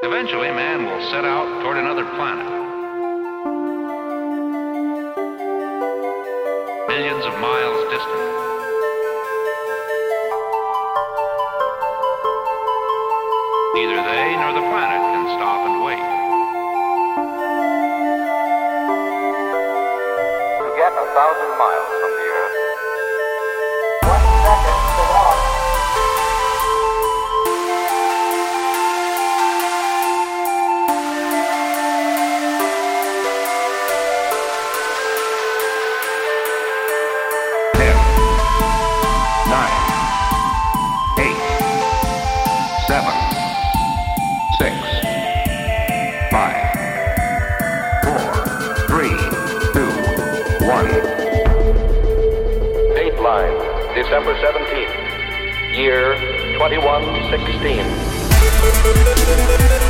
Eventually, man will set out toward another planet. Millions of miles distant. Neither they nor the planet can stop and wait. to get a thousand miles from the December 17th, year 2116.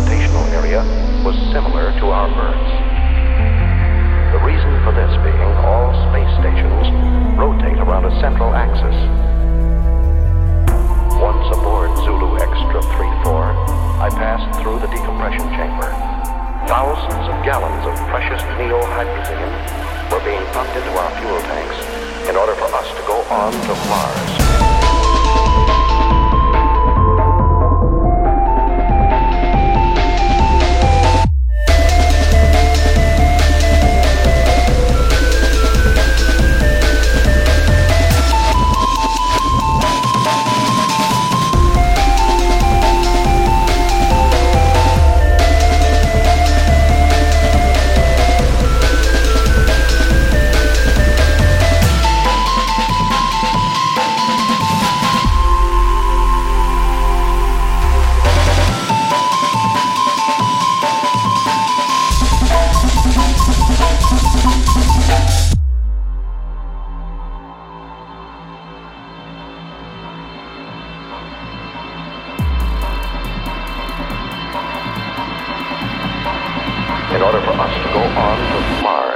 Gravitational area was similar to our Earth's. The reason for this being all space stations rotate around a central axis. Once aboard Zulu Extra 34, I passed through the decompression chamber. Thousands of gallons of precious neohydrazine were being pumped into our fuel tanks in order for us to go on to Mars. for us to go on to Mars.